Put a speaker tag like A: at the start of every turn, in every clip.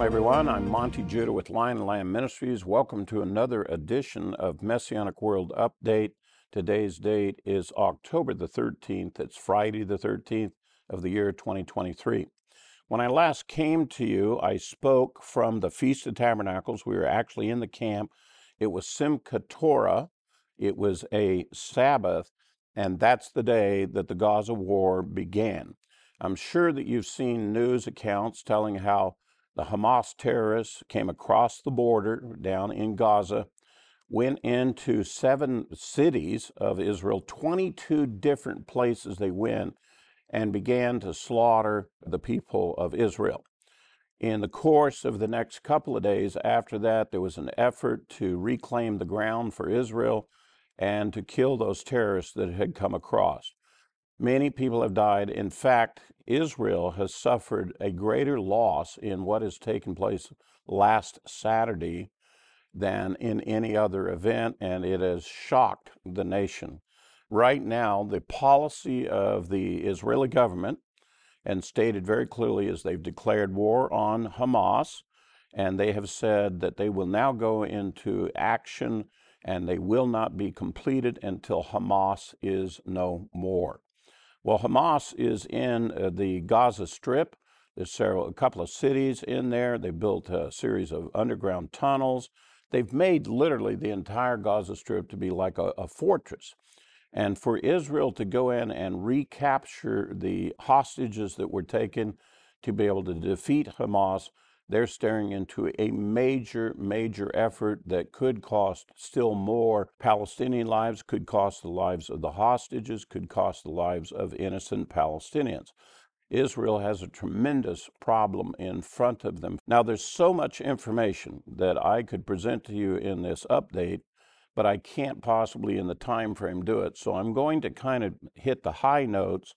A: Shalom, everyone. I'm Monte Judah with Lion and Lamb Ministries. Welcome to another edition of Messianic World Update. Today's date is October the 13th. It's Friday the 13th of the year 2023. When I last came to you, I spoke from the Feast of Tabernacles. We were actually in the camp. It was Simchat Torah. It was a Sabbath, and that's the day that the Gaza war began. I'm sure that you've seen news accounts telling how the Hamas terrorists came across the border down in Gaza, went into seven cities of Israel, 22 different places they went, and began to slaughter the people of Israel. In the course of the next couple of days after that, there was an effort to reclaim the ground for Israel and to kill those terrorists that had come across. Many people have died. In fact, Israel has suffered a greater loss in what has taken place last Saturday than in any other event, and it has shocked the nation. Right now, the policy of the Israeli government, and stated very clearly, is they've declared war on Hamas, and they have said that they will now go into action and they will not be completed until Hamas is no more. Well, Hamas is in uh, the Gaza Strip. There's several, a couple of cities in there. They built a series of underground tunnels. They've made literally the entire Gaza Strip to be like a, a fortress. And for Israel to go in and recapture the hostages that were taken to be able to defeat Hamas they're staring into a major, major effort that could cost still more Palestinian lives, could cost the lives of the hostages, could cost the lives of innocent Palestinians. Israel has a tremendous problem in front of them. Now, there's so much information that I could present to you in this update, but I can't possibly in the time frame do it. So I'm going to kind of hit the high notes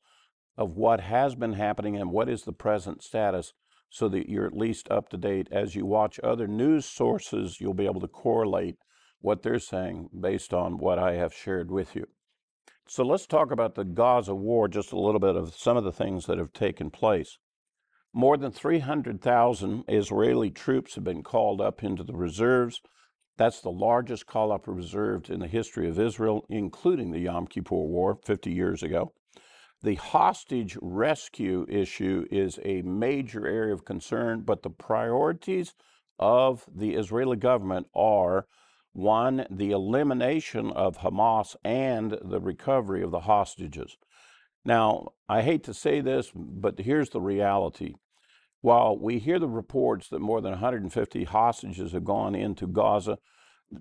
A: of what has been happening and what is the present status so that you're at least up to date. As you watch other news sources, you'll be able to correlate what they're saying based on what I have shared with you. So let's talk about the Gaza war, just a little bit of some of the things that have taken place. More than 300,000 Israeli troops have been called up into the reserves. That's the largest call up reserves in the history of Israel, including the Yom Kippur War 50 years ago. The hostage rescue issue is a major area of concern, but the priorities of the Israeli government are one, the elimination of Hamas and the recovery of the hostages. Now, I hate to say this, but here's the reality. While we hear the reports that more than 150 hostages have gone into Gaza,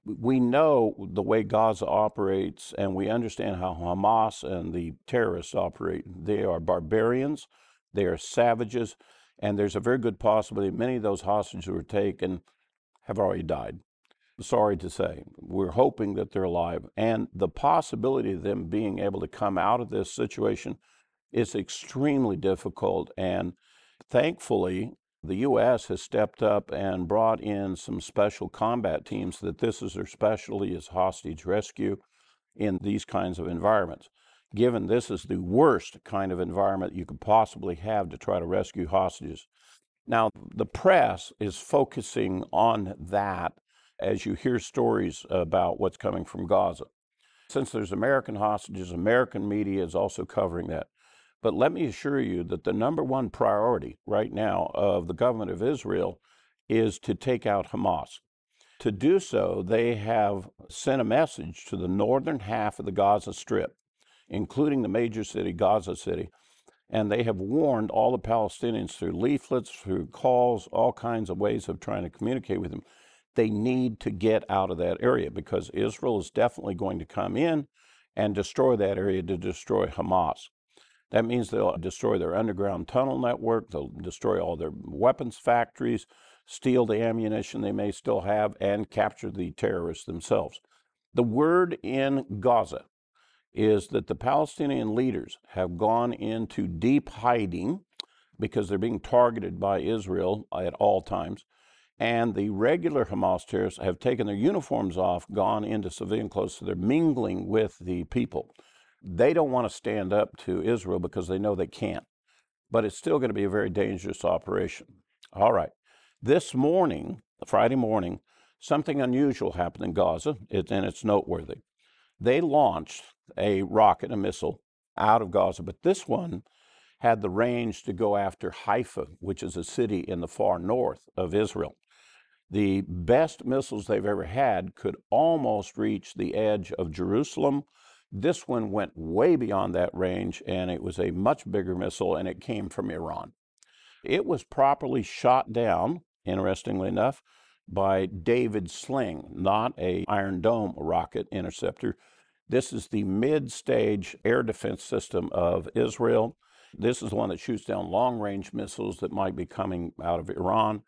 A: we know the way Gaza operates and we understand how Hamas and the terrorists operate. They are barbarians, they are savages, and there's a very good possibility many of those hostages who were taken have already died. Sorry to say. We're hoping that they're alive. And the possibility of them being able to come out of this situation is extremely difficult. And thankfully, the U.S. has stepped up and brought in some special combat teams that this is their specialty is hostage rescue in these kinds of environments. Given this is the worst kind of environment you could possibly have to try to rescue hostages. Now, the press is focusing on that as you hear stories about what's coming from Gaza. Since there's American hostages, American media is also covering that. But let me assure you that the number one priority right now of the government of Israel is to take out Hamas. To do so, they have sent a message to the northern half of the Gaza Strip, including the major city, Gaza City, and they have warned all the Palestinians through leaflets, through calls, all kinds of ways of trying to communicate with them. They need to get out of that area because Israel is definitely going to come in and destroy that area to destroy Hamas. That means they'll destroy their underground tunnel network, they'll destroy all their weapons factories, steal the ammunition they may still have, and capture the terrorists themselves. The word in Gaza is that the Palestinian leaders have gone into deep hiding because they're being targeted by Israel at all times. And the regular Hamas terrorists have taken their uniforms off, gone into civilian clothes, so they're mingling with the people. They don't want to stand up to Israel because they know they can't. But it's still going to be a very dangerous operation. All right. This morning, Friday morning, something unusual happened in Gaza, and it's noteworthy. They launched a rocket, a missile, out of Gaza, but this one had the range to go after Haifa, which is a city in the far north of Israel. The best missiles they've ever had could almost reach the edge of Jerusalem. This one went way beyond that range, and it was a much bigger missile, and it came from Iran. It was properly shot down, interestingly enough, by David Sling, not a Iron Dome rocket interceptor. This is the mid-stage air defense system of Israel. This is the one that shoots down long-range missiles that might be coming out of Iran.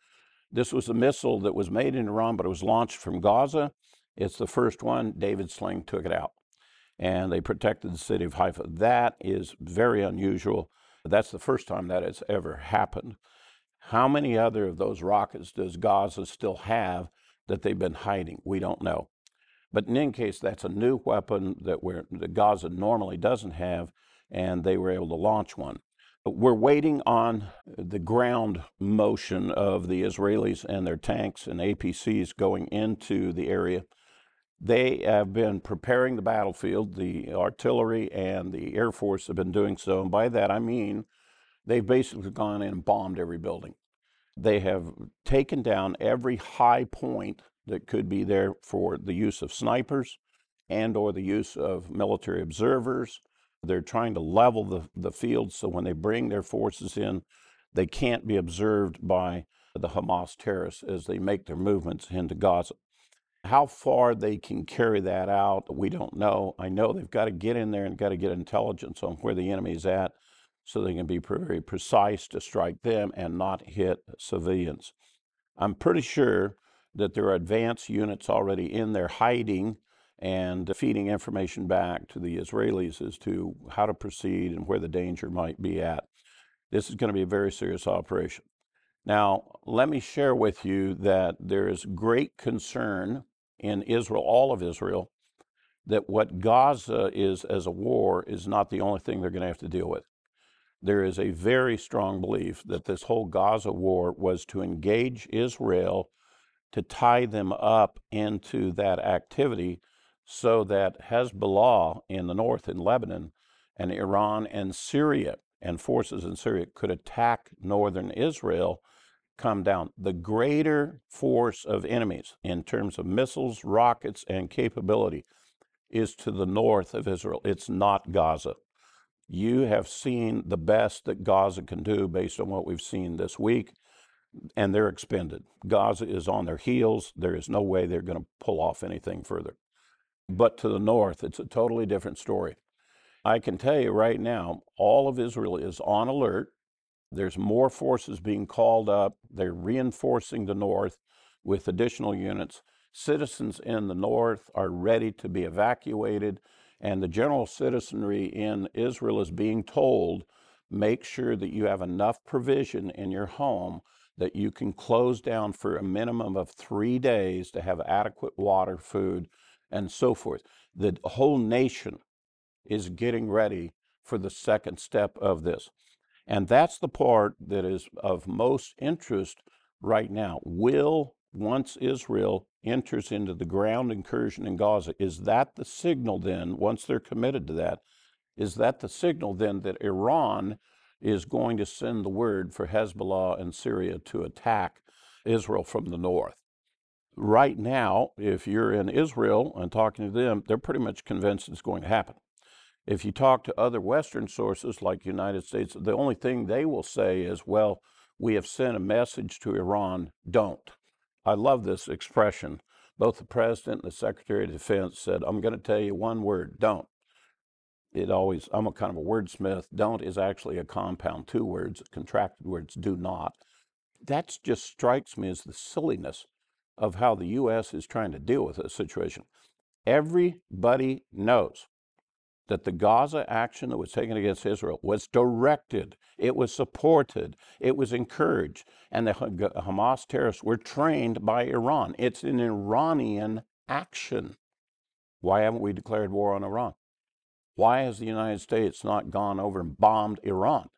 A: This was a missile that was made in Iran, but it was launched from Gaza. It's the first one. David Sling took it out, and they protected the city of Haifa. That is very unusual. That's the first time that has ever happened. How many other of those rockets does Gaza still have that they've been hiding? We don't know. But in any case, that's a new weapon that, that Gaza normally doesn't have, and they were able to launch one. We're waiting on the ground motion of the Israelis and their tanks and APCs going into the area. They have been preparing the battlefield. The artillery and the Air Force have been doing so. And by that, I mean they've basically gone in and bombed every building. They have taken down every high point that could be there for the use of snipers and or the use of military observers. They're trying to level the, the field so when they bring their forces in, they can't be observed by the Hamas terrorists as they make their movements into Gaza. How far they can carry that out, we don't know. I know they've got to get in there and got to get intelligence on where the enemy is at so they can be very precise to strike them and not hit civilians. I'm pretty sure that there are advanced units already in there hiding and feeding information back to the Israelis as to how to proceed and where the danger might be at. This is going to be a very serious operation. Now, let me share with you that there is great concern in Israel, all of Israel, that what Gaza is as a war is not the only thing they're going to have to deal with. There is a very strong belief that this whole Gaza war was to engage Israel to tie them up into that activity so that Hezbollah in the north in Lebanon and Iran and Syria and forces in Syria could attack northern Israel come down. The greater force of enemies in terms of missiles, rockets, and capability is to the north of Israel. It's not Gaza. You have seen the best that Gaza can do based on what we've seen this week, and they're expended. Gaza is on their heels. There is no way they're going to pull off anything further. But to the north, it's a totally different story. I can tell you right now, all of Israel is on alert. There's more forces being called up. They're reinforcing the north with additional units. Citizens in the north are ready to be evacuated. And the general citizenry in Israel is being told make sure that you have enough provision in your home that you can close down for a minimum of three days to have adequate water, food, and so forth. The whole nation is getting ready for the second step of this. And that's the part that is of most interest right now. Will once Israel enters into the ground incursion in Gaza, is that the signal then, once they're committed to that, is that the signal then that Iran is going to send the word for Hezbollah and Syria to attack Israel from the north? Right now, if you're in Israel and talking to them, they're pretty much convinced it's going to happen. If you talk to other Western sources like United States, the only thing they will say is, well, we have sent a message to Iran, don't. I love this expression. Both the president and the secretary of defense said, I'm going to tell you one word, don't. It always, I'm a kind of a wordsmith. Don't is actually a compound, two words, contracted words, do not. That just strikes me as the silliness of how the U.S. is trying to deal with this situation. Everybody knows that the Gaza action that was taken against Israel was directed, it was supported, it was encouraged, and the Hamas terrorists were trained by Iran. It's an Iranian action. Why haven't we declared war on Iran? Why has the United States not gone over and bombed Iran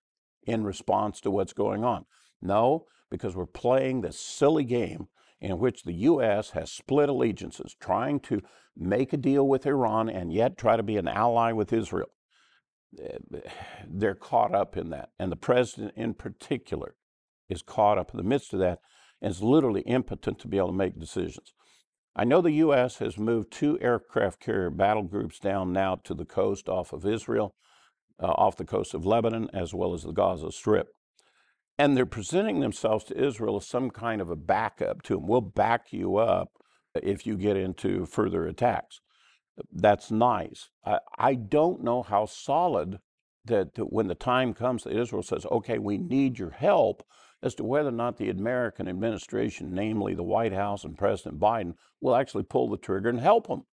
A: in response to what's going on? No, because we're playing this silly game in which the U.S. has split allegiances, trying to make a deal with Iran and yet try to be an ally with Israel. They're caught up in that. And the president, in particular, is caught up in the midst of that and is literally impotent to be able to make decisions. I know the U.S. has moved two aircraft carrier battle groups down now to the coast off of Israel, uh, off the coast of Lebanon, as well as the Gaza Strip. And they're presenting themselves to Israel as some kind of a backup to them. We'll back you up if you get into further attacks. That's nice. I, I don't know how solid that, that when the time comes that Israel says, okay, we need your help, as to whether or not the American administration, namely the White House and President Biden, will actually pull the trigger and help them.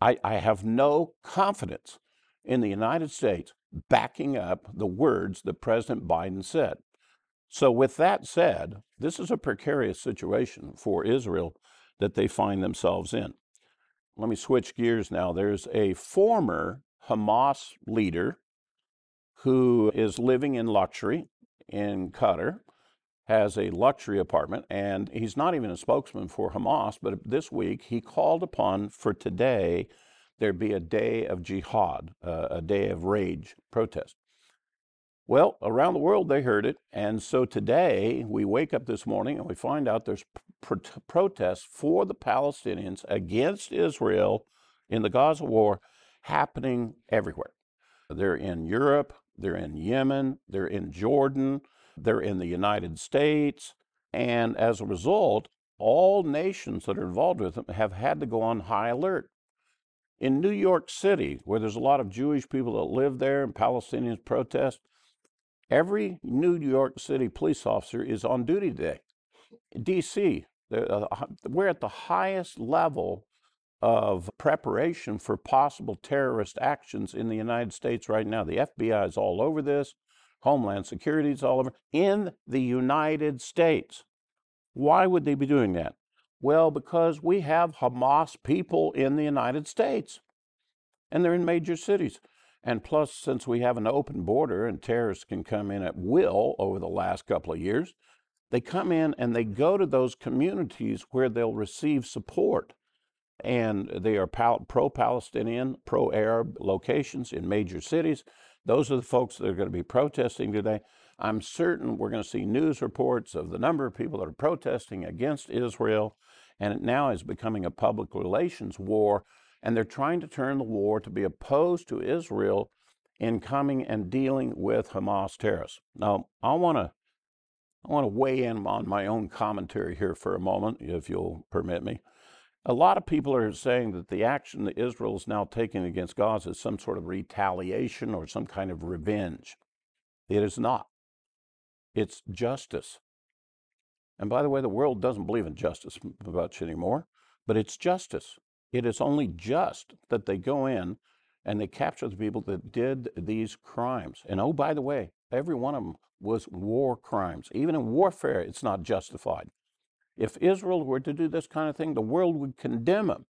A: I, I have no confidence in the United States backing up the words that President Biden said. So, with that said, this is a precarious situation for Israel that they find themselves in. Let me switch gears now. There's a former Hamas leader who is living in luxury in Qatar, has a luxury apartment, and he's not even a spokesman for Hamas, but this week he called upon for today there be a day of jihad, uh, a day of rage protest. Well, around the world they heard it. And so today we wake up this morning and we find out there's pr- protests for the Palestinians against Israel in the Gaza war happening everywhere. They're in Europe, they're in Yemen, they're in Jordan, they're in the United States. And as a result, all nations that are involved with them have had to go on high alert. In New York City, where there's a lot of Jewish people that live there and Palestinians protest, Every New York City police officer is on duty today. DC, uh, we're at the highest level of preparation for possible terrorist actions in the United States right now. The FBI is all over this, Homeland Security is all over, in the United States. Why would they be doing that? Well, because we have Hamas people in the United States, and they're in major cities. And plus, since we have an open border and terrorists can come in at will over the last couple of years, they come in and they go to those communities where they'll receive support. And they are pro Palestinian, pro Arab locations in major cities. Those are the folks that are going to be protesting today. I'm certain we're going to see news reports of the number of people that are protesting against Israel. And it now is becoming a public relations war and they're trying to turn the war to be opposed to Israel in coming and dealing with Hamas terrorists. Now, I want to I want to weigh in on my own commentary here for a moment, if you'll permit me. A lot of people are saying that the action that Israel is now taking against Gaza is some sort of retaliation or some kind of revenge. It is not. It's justice. And by the way, the world doesn't believe in justice much anymore, but it's justice. It is only just that they go in and they capture the people that did these crimes. And oh, by the way, every one of them was war crimes. Even in warfare, it's not justified. If Israel were to do this kind of thing, the world would condemn them.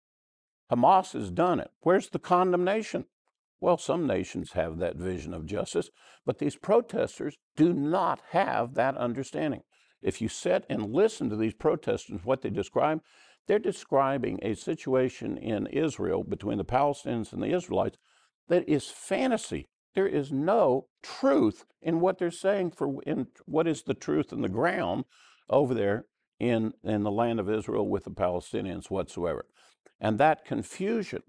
A: Hamas has done it. Where's the condemnation? Well, some nations have that vision of justice, but these protesters do not have that understanding. If you sit and listen to these protesters, what they describe, they're describing a situation in Israel between the Palestinians and the Israelites that is fantasy. There is no truth in what they're saying for in what is the truth in the ground over there in, in the land of Israel with the Palestinians whatsoever. And that confusion,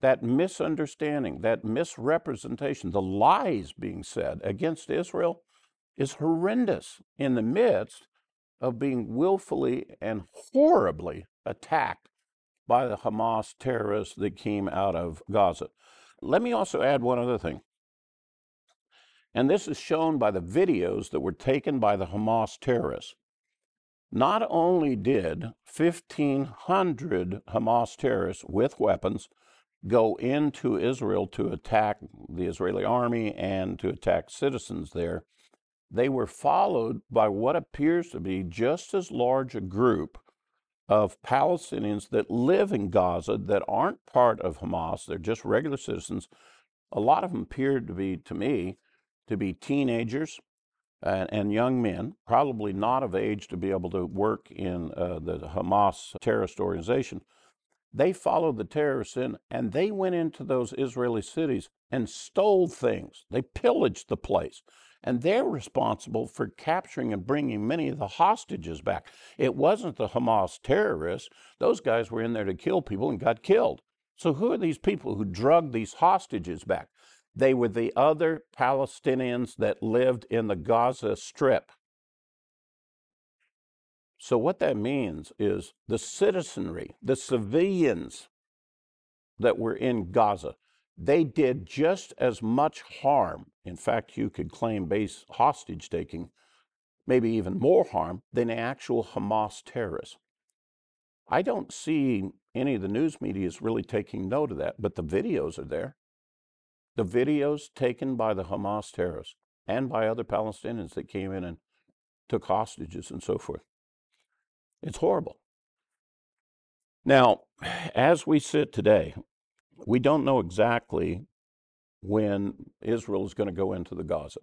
A: that misunderstanding, that misrepresentation, the lies being said against Israel is horrendous in the midst of being willfully and horribly attacked by the Hamas terrorists that came out of Gaza. Let me also add one other thing. And this is shown by the videos that were taken by the Hamas terrorists. Not only did 1,500 Hamas terrorists with weapons go into Israel to attack the Israeli army and to attack citizens there, they were followed by what appears to be just as large a group of Palestinians that live in Gaza that aren't part of Hamas. They're just regular citizens. A lot of them appeared to be, to me, to be teenagers, and, and young men, probably not of age to be able to work in uh, the Hamas terrorist organization, they followed the terrorists in and they went into those Israeli cities and stole things. They pillaged the place. And they're responsible for capturing and bringing many of the hostages back. It wasn't the Hamas terrorists. Those guys were in there to kill people and got killed. So, who are these people who drug these hostages back? They were the other Palestinians that lived in the Gaza Strip. So, what that means is the citizenry, the civilians that were in Gaza, they did just as much harm. In fact, you could claim base hostage taking, maybe even more harm than actual Hamas terrorists. I don't see any of the news media is really taking note of that, but the videos are there. The videos taken by the Hamas terrorists and by other Palestinians that came in and took hostages and so forth. It's horrible. Now, as we sit today, we don't know exactly when Israel is going to go into the Gaza.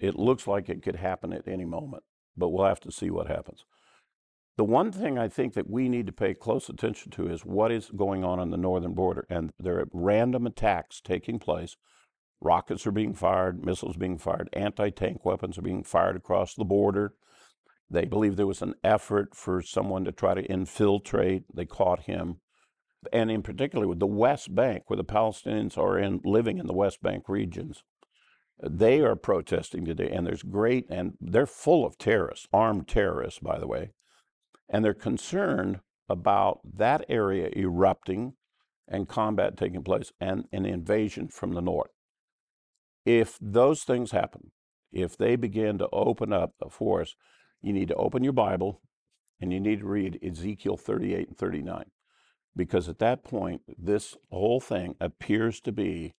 A: It looks like it could happen at any moment, but we'll have to see what happens. The one thing I think that we need to pay close attention to is what is going on on the northern border. And there are random attacks taking place. Rockets are being fired, missiles being fired, anti tank weapons are being fired across the border. They believe there was an effort for someone to try to infiltrate. They caught him and in particular with the West Bank, where the Palestinians are in living in the West Bank regions, they are protesting today, and there's great, and they're full of terrorists, armed terrorists, by the way, and they're concerned about that area erupting and combat taking place and an invasion from the north. If those things happen, if they begin to open up a force, you need to open your Bible and you need to read Ezekiel 38 and 39 because at that point, this whole thing appears to be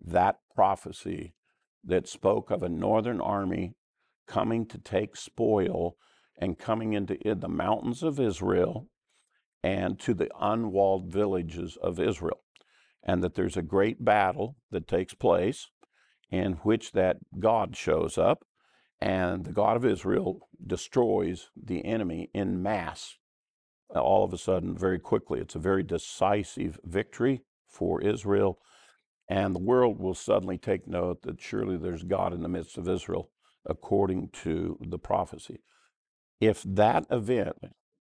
A: that prophecy that spoke of a northern army coming to take spoil and coming into in the mountains of Israel and to the unwalled villages of Israel. And that there's a great battle that takes place in which that God shows up and the God of Israel destroys the enemy in mass Uh, all of a sudden, very quickly. It's a very decisive victory for Israel. And the world will suddenly take note that surely there's God in the midst of Israel, according to the prophecy. If that event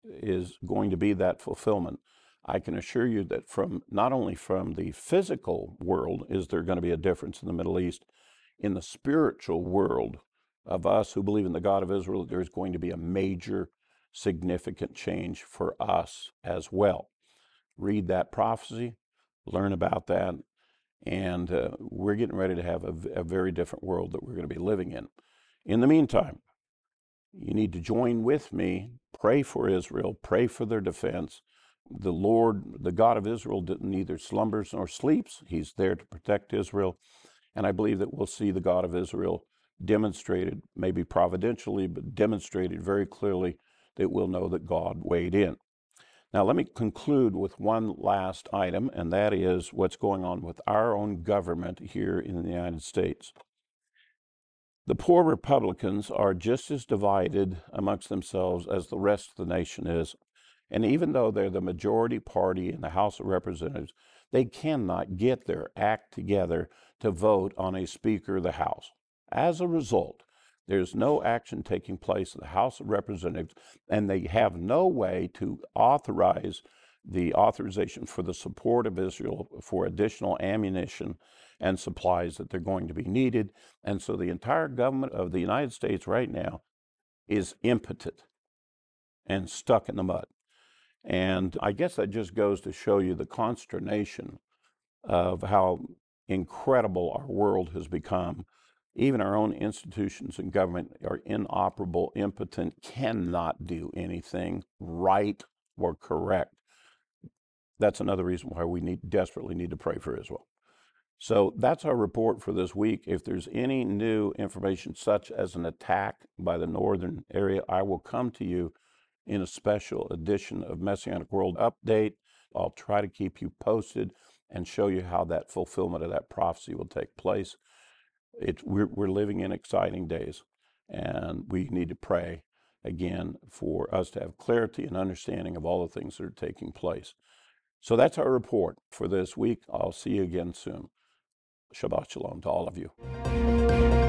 A: is going to be that fulfillment, I can assure you that from not only from the physical world is there going to be a difference in the Middle East, in the spiritual world of us who believe in the God of Israel, there's going to be a major significant change for us as well. Read that prophecy, learn about that, and uh, we're getting ready to have a, a very different world that we're going to be living in. In the meantime, you need to join with me, pray for Israel, pray for their defense. The Lord, the God of Israel, neither slumbers nor sleeps. He's there to protect Israel. And I believe that we'll see the God of Israel demonstrated, maybe providentially, but demonstrated very clearly that we'll know that God weighed in. Now, let me conclude with one last item, and that is what's going on with our own government here in the United States. The poor Republicans are just as divided amongst themselves as the rest of the nation is. And even though they're the majority party in the House of Representatives, they cannot get their act together to vote on a Speaker of the House. As a result, there's no action taking place in the House of Representatives, and they have no way to authorize the authorization for the support of Israel for additional ammunition and supplies that they're going to be needed. And so the entire government of the United States right now is impotent and stuck in the mud. And I guess that just goes to show you the consternation of how incredible our world has become even our own institutions and government are inoperable, impotent, cannot do anything right or correct. That's another reason why we need desperately need to pray for Israel. So that's our report for this week. If there's any new information, such as an attack by the northern area, I will come to you in a special edition of Messianic World Update. I'll try to keep you posted and show you how that fulfillment of that prophecy will take place it, we're, we're living in exciting days, and we need to pray again for us to have clarity and understanding of all the things that are taking place. So that's our report for this week. I'll see you again soon. Shabbat Shalom to all of you.